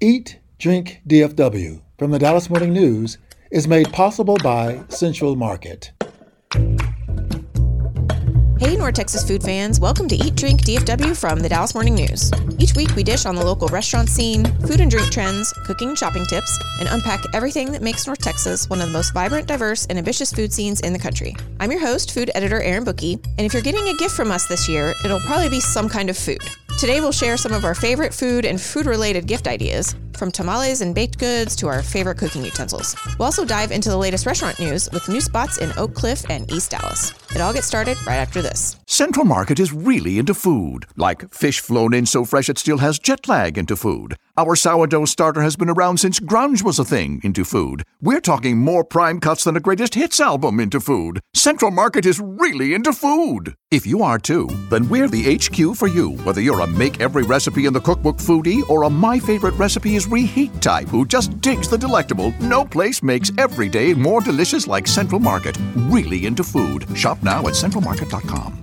Eat, Drink DFW from the Dallas Morning News is made possible by Central Market. Hey, North Texas food fans, welcome to Eat Drink DFW from the Dallas Morning News. Each week, we dish on the local restaurant scene, food and drink trends, cooking and shopping tips, and unpack everything that makes North Texas one of the most vibrant, diverse, and ambitious food scenes in the country. I'm your host, food editor Erin Booke, and if you're getting a gift from us this year, it'll probably be some kind of food. Today, we'll share some of our favorite food and food related gift ideas, from tamales and baked goods to our favorite cooking utensils. We'll also dive into the latest restaurant news with new spots in Oak Cliff and East Dallas. It all gets started right after this. Central Market is really into food, like fish flown in so fresh it still has jet lag into food. Our sourdough starter has been around since grunge was a thing into food. We're talking more prime cuts than a greatest hits album into food. Central Market is really into food. If you are too, then we're the HQ for you, whether you're a make every recipe in the cookbook foodie or a my favorite recipe is reheat type who just digs the delectable. No place makes every day more delicious like Central Market. Really into food. Shop now at centralmarket.com.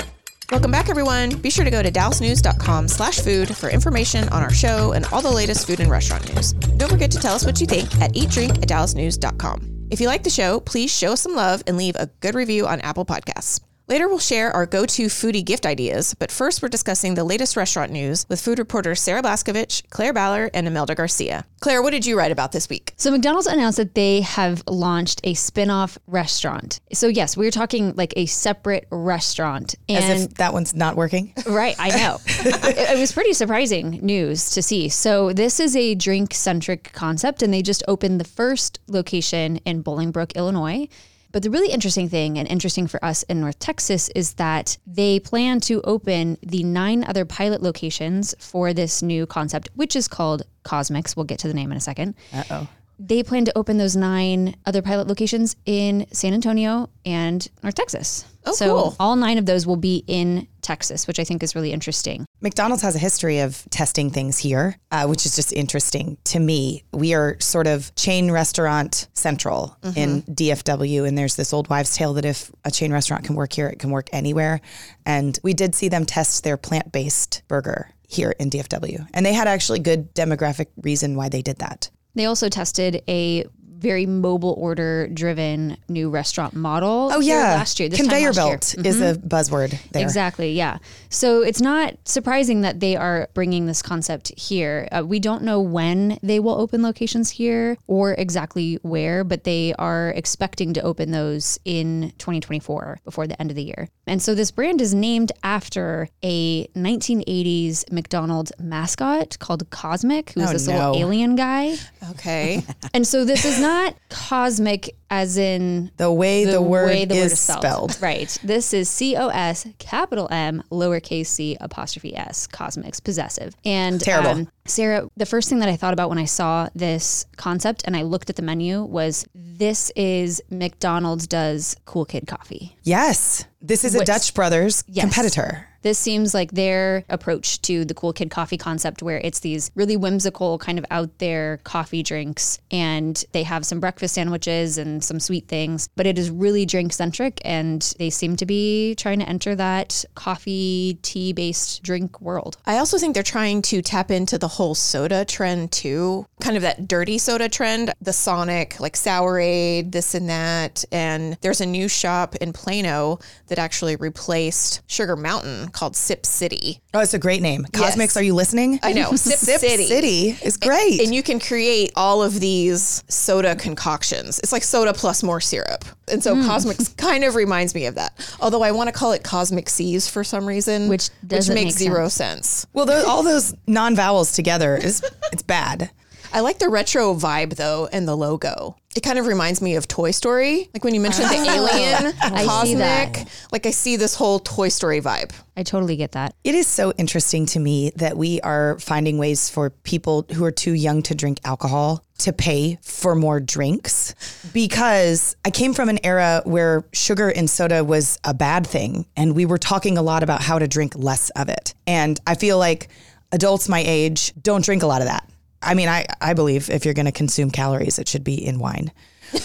Welcome back, everyone. Be sure to go to dallasnews.com slash food for information on our show and all the latest food and restaurant news. Don't forget to tell us what you think at eatdrink at dallasnews.com. If you like the show, please show us some love and leave a good review on Apple Podcasts. Later, we'll share our go to foodie gift ideas, but first, we're discussing the latest restaurant news with food reporters Sarah Blaskovich, Claire Ballard, and Imelda Garcia. Claire, what did you write about this week? So, McDonald's announced that they have launched a spin off restaurant. So, yes, we're talking like a separate restaurant. And As if that one's not working. Right, I know. it, it was pretty surprising news to see. So, this is a drink centric concept, and they just opened the first location in Bolingbrook, Illinois. But the really interesting thing, and interesting for us in North Texas, is that they plan to open the nine other pilot locations for this new concept, which is called CosMc's. We'll get to the name in a second. Uh oh they plan to open those nine other pilot locations in San Antonio and North Texas. Oh, so cool. all nine of those will be in Texas, which I think is really interesting. McDonald's has a history of testing things here, uh, which is just interesting to me. We are sort of chain restaurant central mm-hmm. in DFW, and there's this old wives' tale that if a chain restaurant can work here, it can work anywhere. And we did see them test their plant based burger here in DFW, and they had actually good demographic reason why they did that. They also tested a very mobile order driven new restaurant model. Oh yeah, last year, conveyor belt year. is mm-hmm. a buzzword there. Exactly, yeah. So it's not surprising that they are bringing this concept here. Uh, we don't know when they will open locations here or exactly where, but they are expecting to open those in 2024 before the end of the year. And so this brand is named after a 1980s McDonald's mascot called Cosmic, who's oh, this no. little alien guy. Okay. and so this is not cosmic as in the way the, the word, way the is, word is spelled. spelled. Right. This is C O S capital M lowercase c apostrophe s cosmics possessive. And terrible. Um, Sarah, the first thing that I thought about when I saw this concept and I looked at the menu was this is McDonald's does cool kid coffee. Yes. This is a Dutch Brothers yes. competitor. This seems like their approach to the cool kid coffee concept, where it's these really whimsical, kind of out there coffee drinks, and they have some breakfast sandwiches and some sweet things, but it is really drink centric, and they seem to be trying to enter that coffee tea based drink world. I also think they're trying to tap into the whole soda trend too, kind of that dirty soda trend, the Sonic, like Sourade, this and that. And there's a new shop in Plano that actually replaced Sugar Mountain called Sip City. Oh, it's a great name. CosMc's, yes. are you listening? I know. Sip, Sip City. City is great. And, and you can create all of these soda concoctions. It's like soda plus more syrup. And so mm. CosMc's kind of reminds me of that. Although I want to call it Cosmic Seas for some reason, which, which makes make zero sense. sense. Well, those, all those non vowels together is it's bad. I like the retro vibe though and the logo. It kind of reminds me of Toy Story. Like when you mentioned the alien, I cosmic, like I see this whole Toy Story vibe. I totally get that. It is so interesting to me that we are finding ways for people who are too young to drink alcohol to pay for more drinks because I came from an era where sugar in soda was a bad thing and we were talking a lot about how to drink less of it. And I feel like adults my age don't drink a lot of that. I mean, I, I believe if you're going to consume calories, it should be in wine.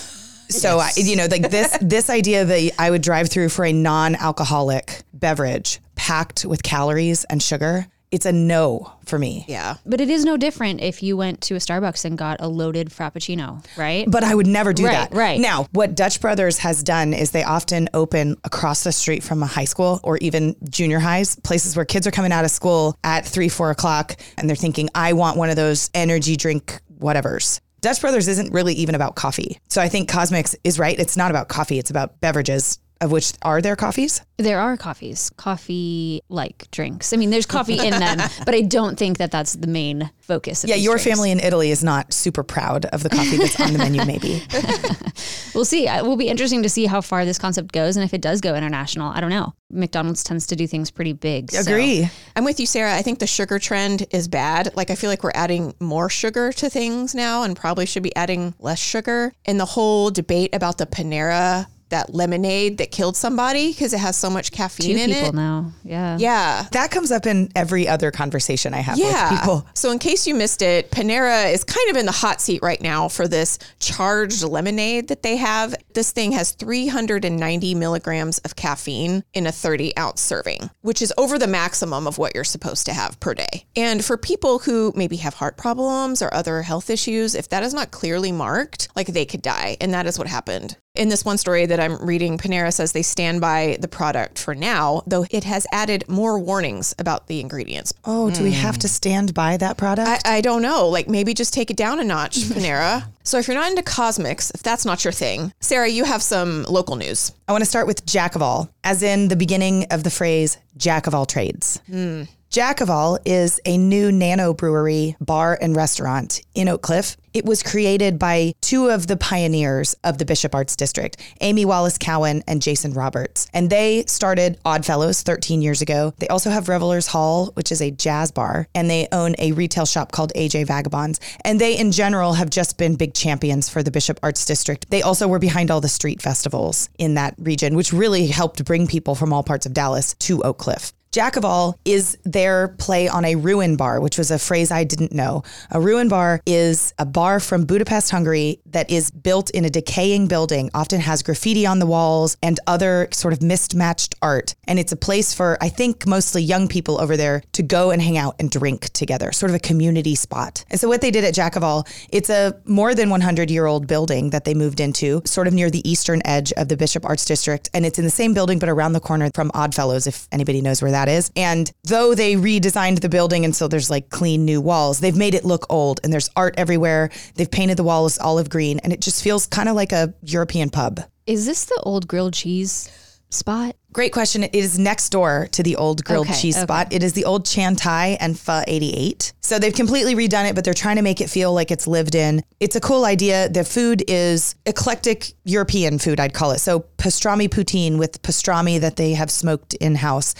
So yes. I, you know, like this this idea that I would drive through for a non-alcoholic beverage packed with calories and sugar it's a no for me. Yeah. But it is no different if you went to a Starbucks and got a loaded Frappuccino, right? But I would never do Right, that. right. Now, what Dutch Brothers has done is they often open across the street from a high school or even junior highs, places where kids are coming out of school at three, four o'clock and they're thinking, I want one of those energy drink whatevers. Dutch Brothers isn't really even about coffee. So I think CosMc's is right. It's not about coffee, it's about beverages, of which are there coffees? There are coffees, coffee like drinks. I mean, there's coffee in them, but I don't think that that's the main focus. Of Yeah, your drinks. family in Italy is not super proud of the coffee that's on the menu, maybe. We'll see. Uh, it will be interesting to see how far this concept goes and if it does go international. I don't know. McDonald's tends to do things pretty big. so- Agree. I'm with you, Sarah. I think the sugar trend is bad. Like, I feel like we're adding more sugar to things now and probably should be adding less sugar. And the whole debate about the Panera, that lemonade that killed somebody because it has so much caffeine Two in people it. now. Yeah. Yeah. That comes up in every other conversation I have Yeah. with people. So, in case you missed it, Panera is kind of in the hot seat right now for this charged lemonade that they have. This thing has 390 milligrams of caffeine in a 30 ounce serving, which is over the maximum of what you're supposed to have per day. And for people who maybe have heart problems or other health issues, if that is not clearly marked, like they could die. And that is what happened. In this one story that I'm reading, Panera says they stand by the product for now, though it has added more warnings about the ingredients. Oh, do we have to stand by that product? I, I don't know. Like maybe just take it down a notch, Panera. So if you're not into CosMc's, if that's not your thing, Sarah, you have some local news. I want to start with Jack of all, as in the beginning of the phrase Jack of all trades. Jack of all is a new nano brewery, bar, and restaurant in Oak Cliff. It was created by two of the pioneers of the Bishop Arts District, Amy Wallace Cowan and Jason Roberts. And they started Oddfellows 13 years ago. They also have Revelers Hall, which is a jazz bar, and they own a retail shop called AJ Vagabonds. And they, in general, have just been big champions for the Bishop Arts District. They also were behind all the street festivals in that region, which really helped bring people from all parts of Dallas to Oak Cliff. Jack of all is their play on a ruin bar, which was a phrase I didn't know. A ruin bar is a bar from Budapest, Hungary that is built in a decaying building, often has graffiti on the walls and other sort of mismatched art. And it's a place for, I think, mostly young people over there to go and hang out and drink together, sort of a community spot. And so what they did at Jack of all, it's a more than 100 year old building that they moved into, sort of near the eastern edge of the Bishop Arts District. And it's in the same building, but around the corner from Oddfellows, if anybody knows where that is. And though they redesigned the building and so there's like clean new walls, they've made it look old and there's art everywhere. They've painted the walls olive green and it just feels kind of like a European pub. Is this the old grilled cheese spot? Great question. It is next door to the old grilled Okay, cheese okay. spot. It is the old Chan Tai and Pho 88. So they've completely redone it, but they're trying to make it feel like it's lived in. It's a cool idea. The food is eclectic European food, I'd call it. So pastrami poutine with pastrami that they have smoked in house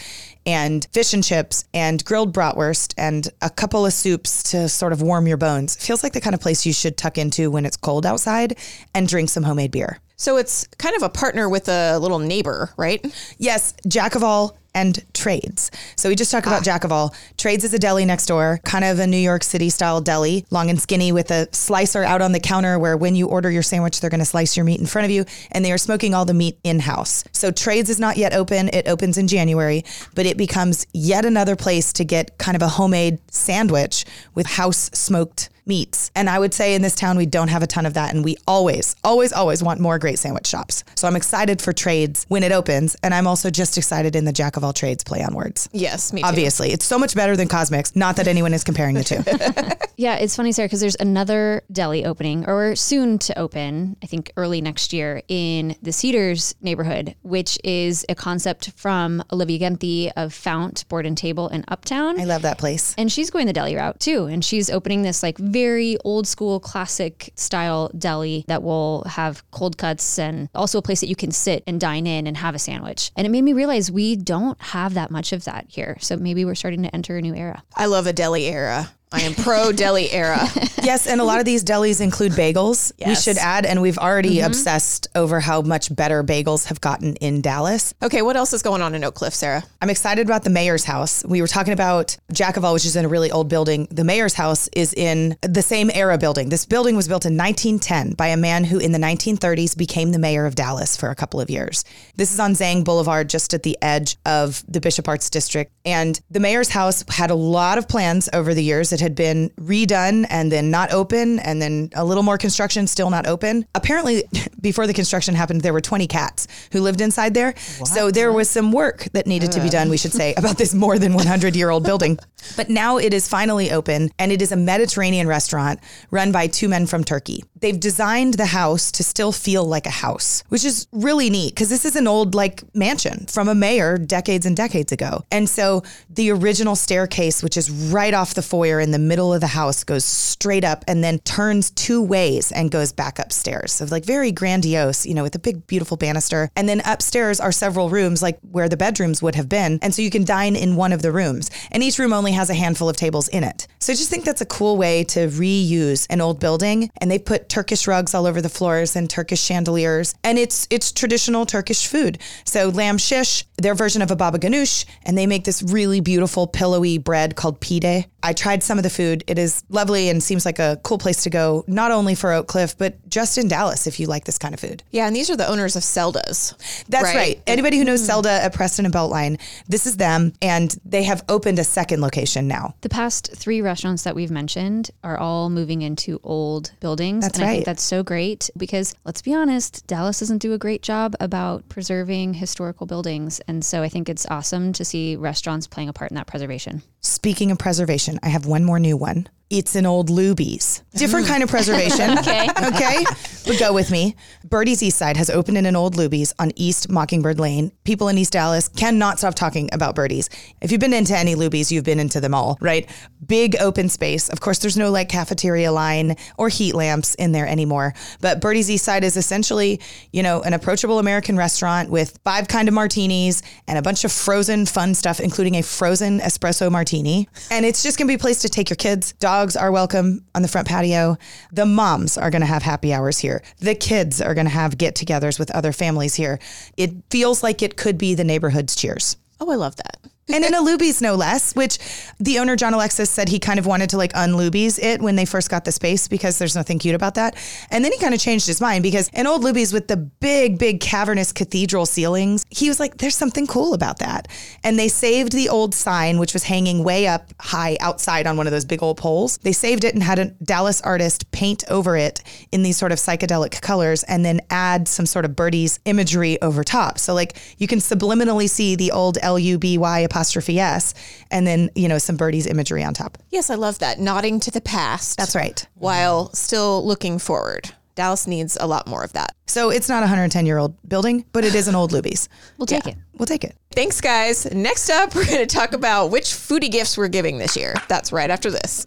and fish and chips and grilled bratwurst and a couple of soups to sort of warm your bones. Feels like the kind of place you should tuck into when it's cold outside and drink some homemade beer. So it's kind of a partner with a little neighbor, right? Yes, Jack of all and Trades. So we just talked about ah. Jack of all. Trades is a deli next door, kind of a New York City style deli, long and skinny with a slicer out on the counter where when you order your sandwich, they're going to slice your meat in front of you and they are smoking all the meat in house. So Trades is not yet open. It opens in January, but it becomes yet another place to get kind of a homemade sandwich with house smoked meats. And I would say in this town, we don't have a ton of that. And we always, always, always want more great sandwich shops. So I'm excited for trades when it opens. And I'm also just excited in the Jack of all trades play on words. Yes, me too. Obviously, it's so much better than CosMc's. Not that anyone is comparing the two. Yeah, it's funny, Sarah, because there's another deli opening or soon to open, I think early next year in the Cedars neighborhood, which is a concept from Olivia Genthe of Fount Board and Table in Uptown. I love that place. And she's going the deli route too. And she's opening this like very old school classic style deli that will have cold cuts and also a place that you can sit and dine in and have a sandwich. And it made me realize we don't have that much of that here. So maybe we're starting to enter a new era. I love a deli era. I am pro deli era. Yes, and a lot of these delis include bagels. We should add, and we've already mm-hmm. obsessed over how much better bagels have gotten in Dallas. Okay, what else is going on in Oak Cliff, Sarah? I'm excited about the mayor's house. We were talking about Jack of All, which is in a really old building. The mayor's house is in the same era building. This building was built in 1910 by a man who in the 1930s became the mayor of Dallas for a couple of years. This is on Zang Boulevard, just at the edge of the Bishop Arts District. And the mayor's house had a lot of plans over the years. It had been redone and then not open, and then a little more construction, still not open. Apparently, before the construction happened, there were 20 cats who lived inside there. So there was some work that needed to be done, we should say, about this more than 100 year old building. But now it is finally open, and it is a Mediterranean restaurant run by two men from Turkey. They've designed the house to still feel like a house, which is really neat because this is an old like mansion from a mayor decades and decades ago. And so the original staircase, which is right off the foyer in the middle of the house, goes straight up and then turns two ways and goes back upstairs. So like very grandiose, you know, with a big beautiful banister. And then upstairs are several rooms like where the bedrooms would have been. And so you can dine in one of the rooms. And each room only has a handful of tables in it. So I just think that's a cool way to reuse an old building. And they put Turkish rugs all over the floors and Turkish chandeliers. And it's it's traditional Turkish food. So lamb shish, their version of a baba ganoush, and they make this really beautiful pillowy bread called pide. I tried some of the food. It is lovely and seems like a cool place to go, not only for Oak Cliff, but just in Dallas if you like this kind of food. Yeah, and these are the owners of Selda's. That's right. Anybody who knows Zelda at Preston and Beltline, this is them, and they have opened a second location now. The past three restaurants that we've mentioned are all moving into old buildings. That's and I right. think that's so great because let's be honest, Dallas doesn't do a great job about preserving historical buildings. And so I think it's awesome to see restaurants playing a part in that preservation. Speaking of preservation, I have one more new one. It's an old Luby's. Different mm. kind of preservation. Okay. okay. But go with me. Birdie's East Side has opened in an old Luby's on East Mockingbird Lane. People in East Dallas cannot stop talking about Birdie's. If you've been into any Luby's, you've been into them all, right? Big open space. Of course, there's no like cafeteria line or heat lamps in there anymore. But Birdie's East Side is essentially, you know, an approachable American restaurant with five kind of martinis and a bunch of frozen fun stuff, including a frozen espresso martini. And it's just gonna be a place to take your kids. Dogs are welcome on the front patio. The moms are gonna have happy hours here. The kids are gonna have get togethers with other families here. It feels like it could be the neighborhood's cheers. Oh, I love that. And in a Luby's no less, which the owner John Alexis said he kind of wanted to like unlubies it when they first got the space because there's nothing cute about that. And then he kind of changed his mind because an old Luby's with the big, big cavernous cathedral ceilings, he was like, there's something cool about that. And they saved the old sign, which was hanging way up high outside on one of those big old poles. They saved it and had a Dallas artist paint over it in these sort of psychedelic colors and then add some sort of birdie's imagery over top. So like you can subliminally see the old L U B Y apostrophe S and then, you know, some birdie's imagery on top. Yes, I love that. Nodding to the past. That's right. While still looking forward. Dallas needs a lot more of that. So it's not a 110 year old building, but it is an old Luby's. We'll take it. We'll take it. Thanks, guys. Next up, we're going to talk about which foodie gifts we're giving this year. That's right after this.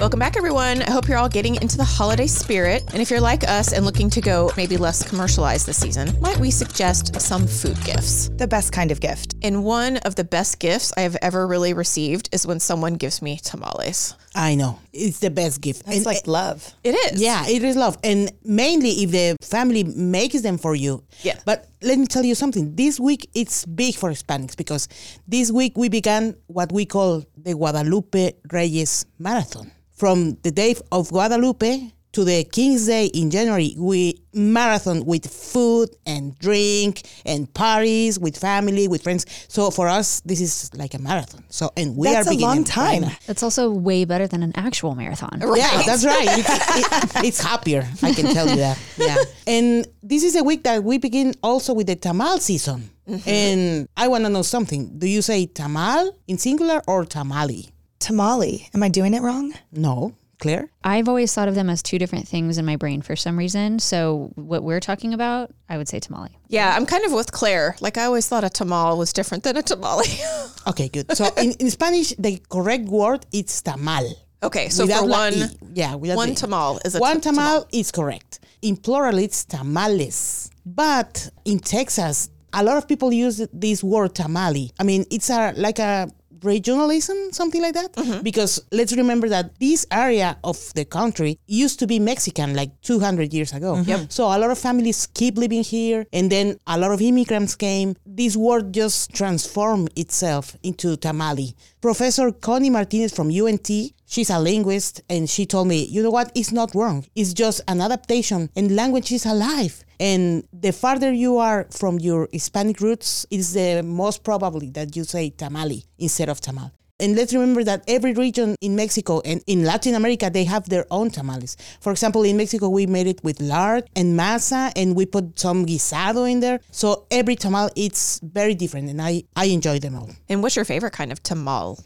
Welcome back, everyone. I hope you're all getting into the holiday spirit. And if you're like us and looking to go maybe less commercialized this season, might we suggest some food gifts? The best kind of gift. And one of the best gifts I have ever really received is when someone gives me tamales. I know it's the best gift. It's like love. It is. yeah, it is love, and mainly if the family makes them for you. Yeah. But let me tell you something. This week it's big for Hispanics because this week we began what we call the Guadalupe Reyes Marathon. From the day of Guadalupe to the King's Day in January, we marathon with food and drink and parties with family, with friends. So for us, this is like a marathon. So and we That's are a long time. now. That's also way better than an actual marathon. Yeah, that's right. It's, it- it's happier. I can tell you that. Yeah. And this is a week that we begin also with the tamal season. Mm-hmm. And I want to know something. Do you say tamal in singular or tamale? Tamale. Am I doing it wrong? No, Claire? I've always thought of them as two different things in my brain for some reason. So what we're talking about, I would say tamale. Yeah, I'm kind of with Claire. Like I always thought a tamal was different than a tamale. Okay, good. So in, in Spanish, the correct word is tamal. okay, so Without for one, E. yeah, without one tamal is a tamal. one ta- tamal is correct. In plural, it's tamales. But in Texas, a lot of people use this word tamale. I mean, it's a like a regionalism, something like that. Mm-hmm. Because let's remember that this area of the country used to be Mexican like 200 years ago. Mm-hmm. So a lot of families keep living here, and then a lot of immigrants came. This word just transformed itself into tamale. Professor Connie Martinez from UNT, she's a linguist, and she told me, you know what? It's not wrong. It's just an adaptation, and language is alive. And the farther you are from your Hispanic roots, it's the most probably that you say tamale instead of tamal. And let's remember that every region in Mexico and in Latin America, they have their own tamales. For example, in Mexico, we made it with lard and masa, and we put some guisado in there. So every tamal, it's very different, and I, I enjoy them all. And what's your favorite kind of tamal?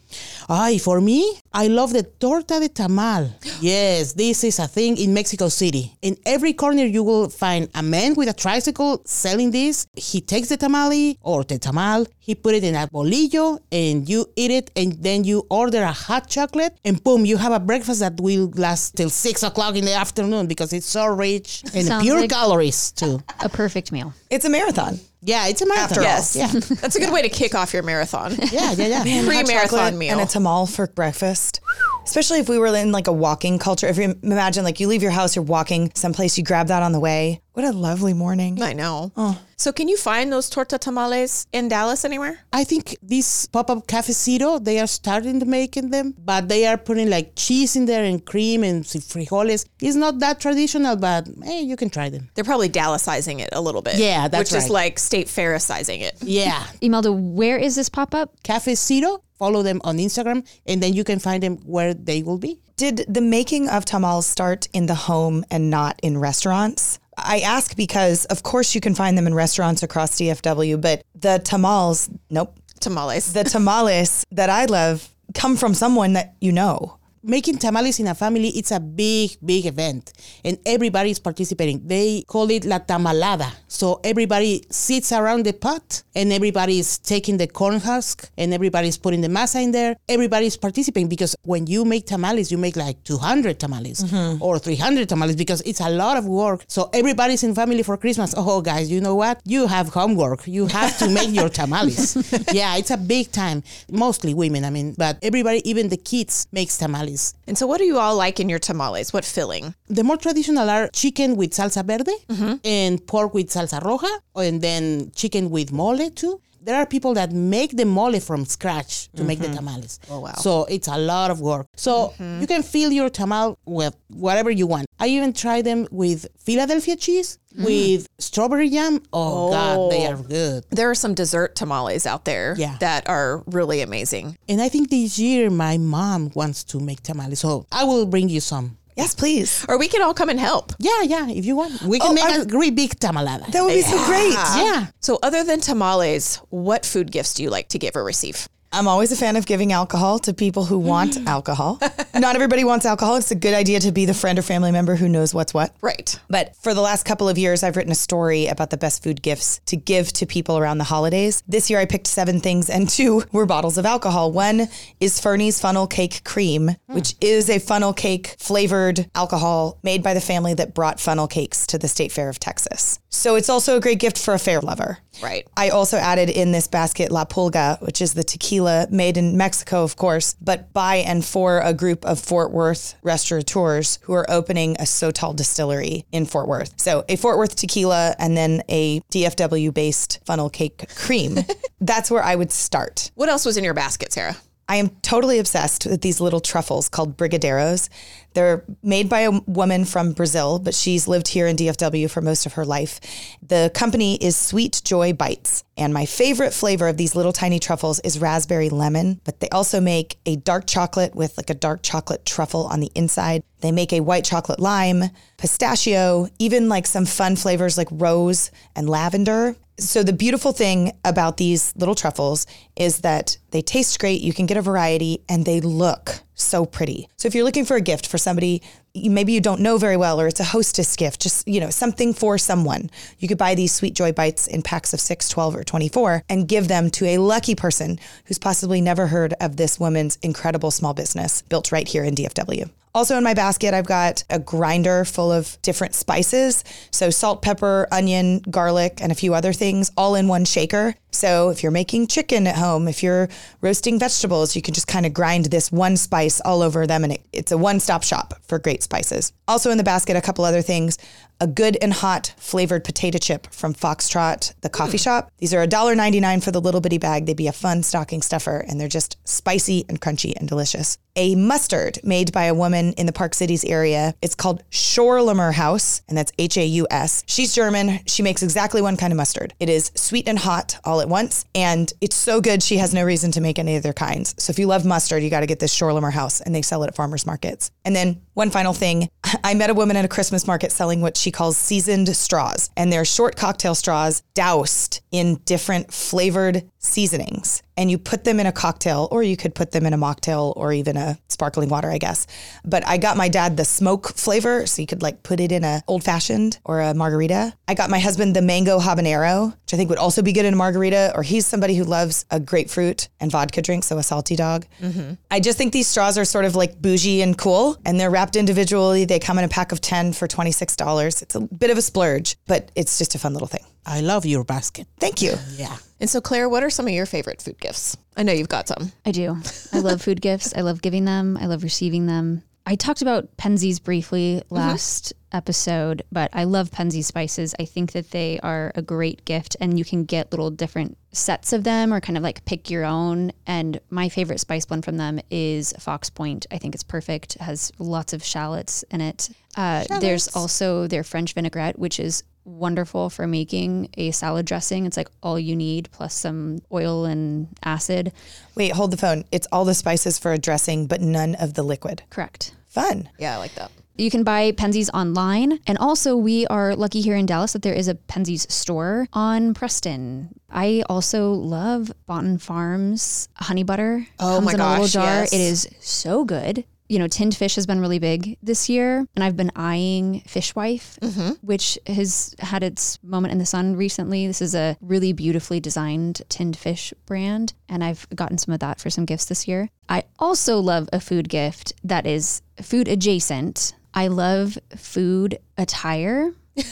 Ay, for me, I love the torta de tamal. Yes, this is a thing in Mexico City. In every corner, you will find a man with a tricycle selling this. He takes the tamale or the tamal, he put it in a bolillo, and you eat it, and then you order a hot chocolate, and boom, you have a breakfast that will last till six o'clock in the afternoon because it's so rich and Sounds pure like- calories too. A perfect meal. It's a marathon. Yeah, it's a marathon. Yes. Yeah. That's a good way to kick off your marathon. Yeah, yeah, yeah. Pre-marathon meal. and a tamal for breakfast. Especially if we were in like a walking culture. If you imagine like you leave your house, you're walking someplace, you grab that on the way. What a lovely morning. I know. Oh. So can you find those torta tamales in Dallas anywhere? I think these pop-up cafecito, they are starting to making them, but they are putting like cheese in there and cream and frijoles. It's not that traditional, but hey, you can try them. They're probably Dallasizing it a little bit. Yeah, that's right. Which is like state fairicizing it. Yeah, Imelda, where is this pop up? cafecito. Follow them on Instagram, and then you can find them where they will be. Did the making of tamales start in the home and not in restaurants? I ask because, of course, you can find them in restaurants across DFW, but the tamales, nope. Tamales. The tamales that I love come from someone that you know. Making tamales in a family, it's a big, big event, and everybody is participating. They call it la tamalada. So everybody sits around the pot, and everybody is taking the corn husk, and everybody is putting the masa in there. Everybody is participating because when you make tamales, you make like 200 tamales mm-hmm. or 300 tamales because it's a lot of work. So everybody's in family for Christmas. Oh, guys, you know what? You have homework. You have to make your tamales. yeah, it's a big time. Mostly women, I mean, but everybody, even the kids, makes tamales. And so what do you all like in your tamales? What filling? The more traditional are chicken with salsa verde mm-hmm. and pork with salsa roja, and then chicken with mole too. There are people that make the mole from scratch to make the mm-hmm. tamales. Oh wow. So it's a lot of work. So mm-hmm. you can fill your tamal with whatever you want. I even try them with Philadelphia cheese, mm. with strawberry jam. Oh, God, they are oh. good. There are some dessert tamales out there Yeah. that are really amazing. And I think this year my mom wants to make tamales, so I will bring you some. Yes, please. Or we can all come and help. Yeah, yeah, if you want. We can Oh, make I- a great big tamalada. That would be so great. yeah. So other than tamales, what food gifts do you like to give or receive? I'm always a fan of giving alcohol to people who want mm. alcohol. Not everybody wants alcohol. It's a good idea to be the friend or family member who knows what's what. Right. But for the last couple of years, I've written a story about the best food gifts to give to people around the holidays. This year, I picked seven things, and two were bottles of alcohol. One is Fernie's Funnel Cake Cream, hmm. which is a funnel cake flavored alcohol made by the family that brought funnel cakes to the State Fair of Texas. So it's also a great gift for a fair lover. Right. I also added in this basket La Pulga, which is the tequila made in Mexico, of course, but by and for a group of Fort Worth restaurateurs who are opening a sotol distillery in Fort Worth. So a Fort Worth tequila and then a DFW based funnel cake cream. That's where I would start. What else was in your basket, Sarah? I am totally obsessed with these little truffles called brigadeiros. They're made by a woman from Brazil, but she's lived here in DFW for most of her life. The company is Sweet Joy Bites, And my favorite flavor of these little tiny truffles is raspberry lemon, but they also make a dark chocolate with like a dark chocolate truffle on the inside. They make a white chocolate lime, pistachio, even like some fun flavors like rose and lavender. So the beautiful thing about these little truffles is that they taste great, you can get a variety, and they look so pretty. So if you're looking for a gift for somebody maybe you don't know very well or it's a hostess gift, just, you know, something for someone. You could buy these sweet joy bites in packs of 6, 12 or 24 and give them to a lucky person who's possibly never heard of this woman's incredible small business built right here in DFW. Also in my basket, I've got a grinder full of different spices. So salt, pepper, onion, garlic, and a few other things all in one shaker. So if you're making chicken at home, if you're roasting vegetables, you can just kind of grind this one spice all over them and it, it's a one-stop shop for great spices. Also in the basket, a couple other things. A good and hot flavored potato chip from Foxtrot, the coffee mm. shop. These are $1.99 for the little bitty bag. They'd be a fun stocking stuffer and they're just spicy and crunchy and delicious. A mustard made by a woman in the Park Cities area. It's called Schorlemer Haus, and that's H A U S. She's German. She makes exactly one kind of mustard. It is sweet and hot all at once, and it's so good she has no reason to make any other kinds. So if you love mustard, you got to get this Schorlemer Haus, and they sell it at farmers markets. And then one final thing, I met a woman at a Christmas market selling what she calls seasoned straws, and they're short cocktail straws doused in different flavored seasonings. And you put them in a cocktail, or you could put them in a mocktail or even a sparkling water, I guess. But I got my dad the smoke flavor, so you could like put it in a old fashioned or a margarita. I got my husband the mango habanero, which I think would also be good in a margarita, or he's somebody who loves a grapefruit and vodka drink, so a salty dog. Mm-hmm. I just think these straws are sort of like bougie and cool, and they're wrapped individually. They come in a pack of 10 for $26. It's a bit of a splurge, but it's just a fun little thing. I love your basket. Thank you. Yeah. And so, Claire, what are some of your favorite food gifts? I know you've got some. I do. I love food gifts. I love giving them. I love receiving them. I talked about Penzeys briefly last episode, but I love Penzeys spices. I think that they are a great gift and you can get little different sets of them or kind of like pick your own. And my favorite spice blend from them is Fox Point. I think it's perfect. It has lots of shallots in it. Uh, there's also their French vinaigrette, which is wonderful for making a salad dressing. It's like all you need plus some oil and acid. Wait, hold the phone. It's all the spices for a dressing, but none of the liquid. Correct. Fun. Yeah, I like that. You can buy Penzeys online. And also, we are lucky here in Dallas that there is a Penzeys store on Preston. I also love Bonton Farms honey butter. Oh Comes my in a little jar. yes. It is so good. You know, tinned fish has been really big this year, and I've been eyeing Fishwife, Mm-hmm. which has had its moment in the sun recently. This is a really beautifully designed tinned fish brand, and I've gotten some of that for some gifts this year. I also love a food gift that is food adjacent. I love food attire.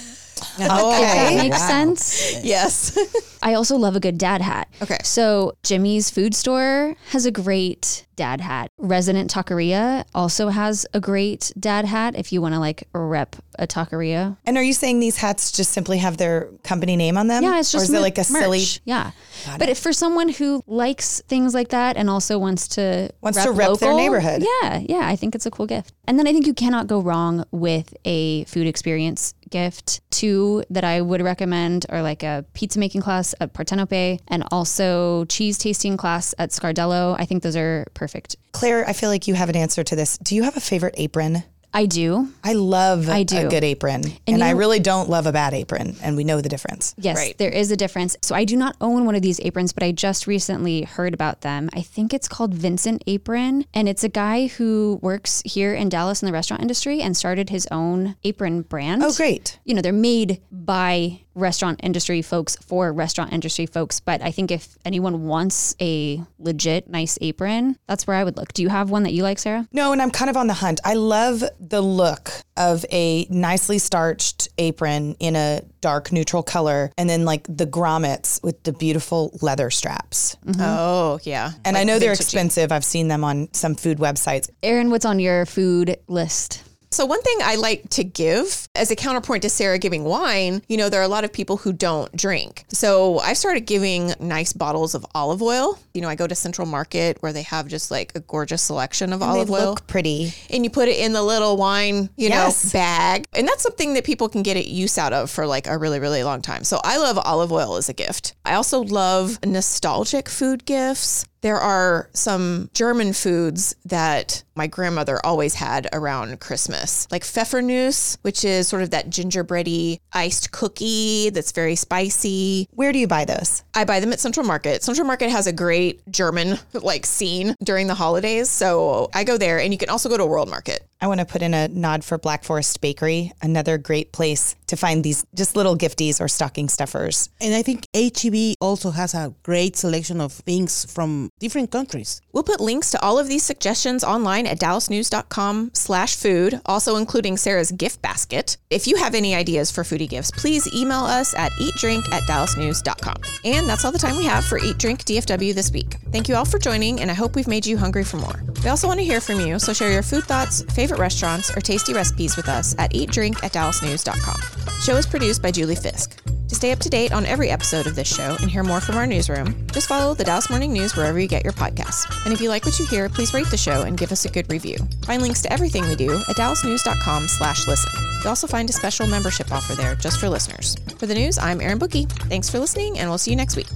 Okay. That makes sense. Yes. I also love a good dad hat. Okay. So Jimmy's food store has a great dad hat. Resident Taqueria also has a great dad hat if you want to like rep a taqueria. And are you saying these hats just simply have their company name on them? Yeah, it's just Or is it like a silly merch. Yeah, but if for someone who likes things like that and also wants to Wants to rep their neighborhood. yeah, yeah, I think it's a cool gift. And then I think you cannot go wrong with a food experience gift. Two that I would recommend are like a pizza making class at Partenope and also cheese tasting class at Scardello. I think those are perfect. Claire, I feel like you have an answer to this. Do you have a favorite apron? I do. I love I do. a good apron. And, I you- really don't love a bad apron. And we know the difference. Yes, Right. there is a difference. So I do not own one of these aprons, but I just recently heard about them. I think it's called Vincent Apron, and it's a guy who works here in Dallas in the restaurant industry and started his own apron brand. Oh, great. You know, they're made by restaurant industry folks for restaurant industry folks, but I think if anyone wants a legit nice apron, that's where I would look. Do you have one that you like, Sarah? No, and I'm kind of on the hunt. I love the look of a nicely starched apron in a dark neutral color and then like the grommets with the beautiful leather straps. Mm-hmm. Oh, yeah. And I know they're expensive. I've seen them on some food websites. Erin, what's on your food list? So, one thing I like to give as a counterpoint to Sarah giving wine, you know, there are a lot of people who don't drink. So, I've started giving nice bottles of olive oil. You know, I go to Central Market where they have just like a gorgeous selection of olive they oil. look pretty. and you put it in the little wine, you Yes. know, bag. And that's something that people can get it use out of for like a really, really long time. So I love olive oil as a gift. I also love nostalgic food gifts. There are some German foods that my grandmother always had around Christmas, like Pfeffernuss, which is sort of that gingerbready iced cookie that's very spicy. Where do you buy those? I buy them at Central Market. Central Market has a great German like scene during the holidays, so I go there and you can also go to World Market. I want to put in a nod for Black Forest Bakery, another great place to find these just little gifties or stocking stuffers. And I think HEB also has a great selection of things from different countries. We'll put links to all of these suggestions online at dallasnews.com slash food, also including Sarah's gift basket. If you have any ideas for foodie gifts, please email us at eatdrink at dallasnews.com. And that's all the time we have for Eat Drink DFW this week. Thank you all for joining, and I hope we've made you hungry for more. We also want to hear from you, so share your food thoughts, favorite restaurants, or tasty recipes with us at eatdrink at dallasnews.com. The show is produced by Julie Fisk. To stay up to date on every episode of this show and hear more from our newsroom, just follow the Dallas Morning News wherever you get your podcasts. And if you like what you hear, please rate the show and give us a good review. Find links to everything we do at dallasnews.com slash listen. You'll also find a special membership offer there just for listeners. For the news, I'm Erin Booke. Thanks for listening, and we'll see you next week.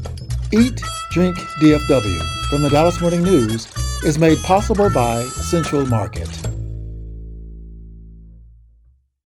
Eat, Drink DFW from the Dallas Morning News is made possible by Central Market.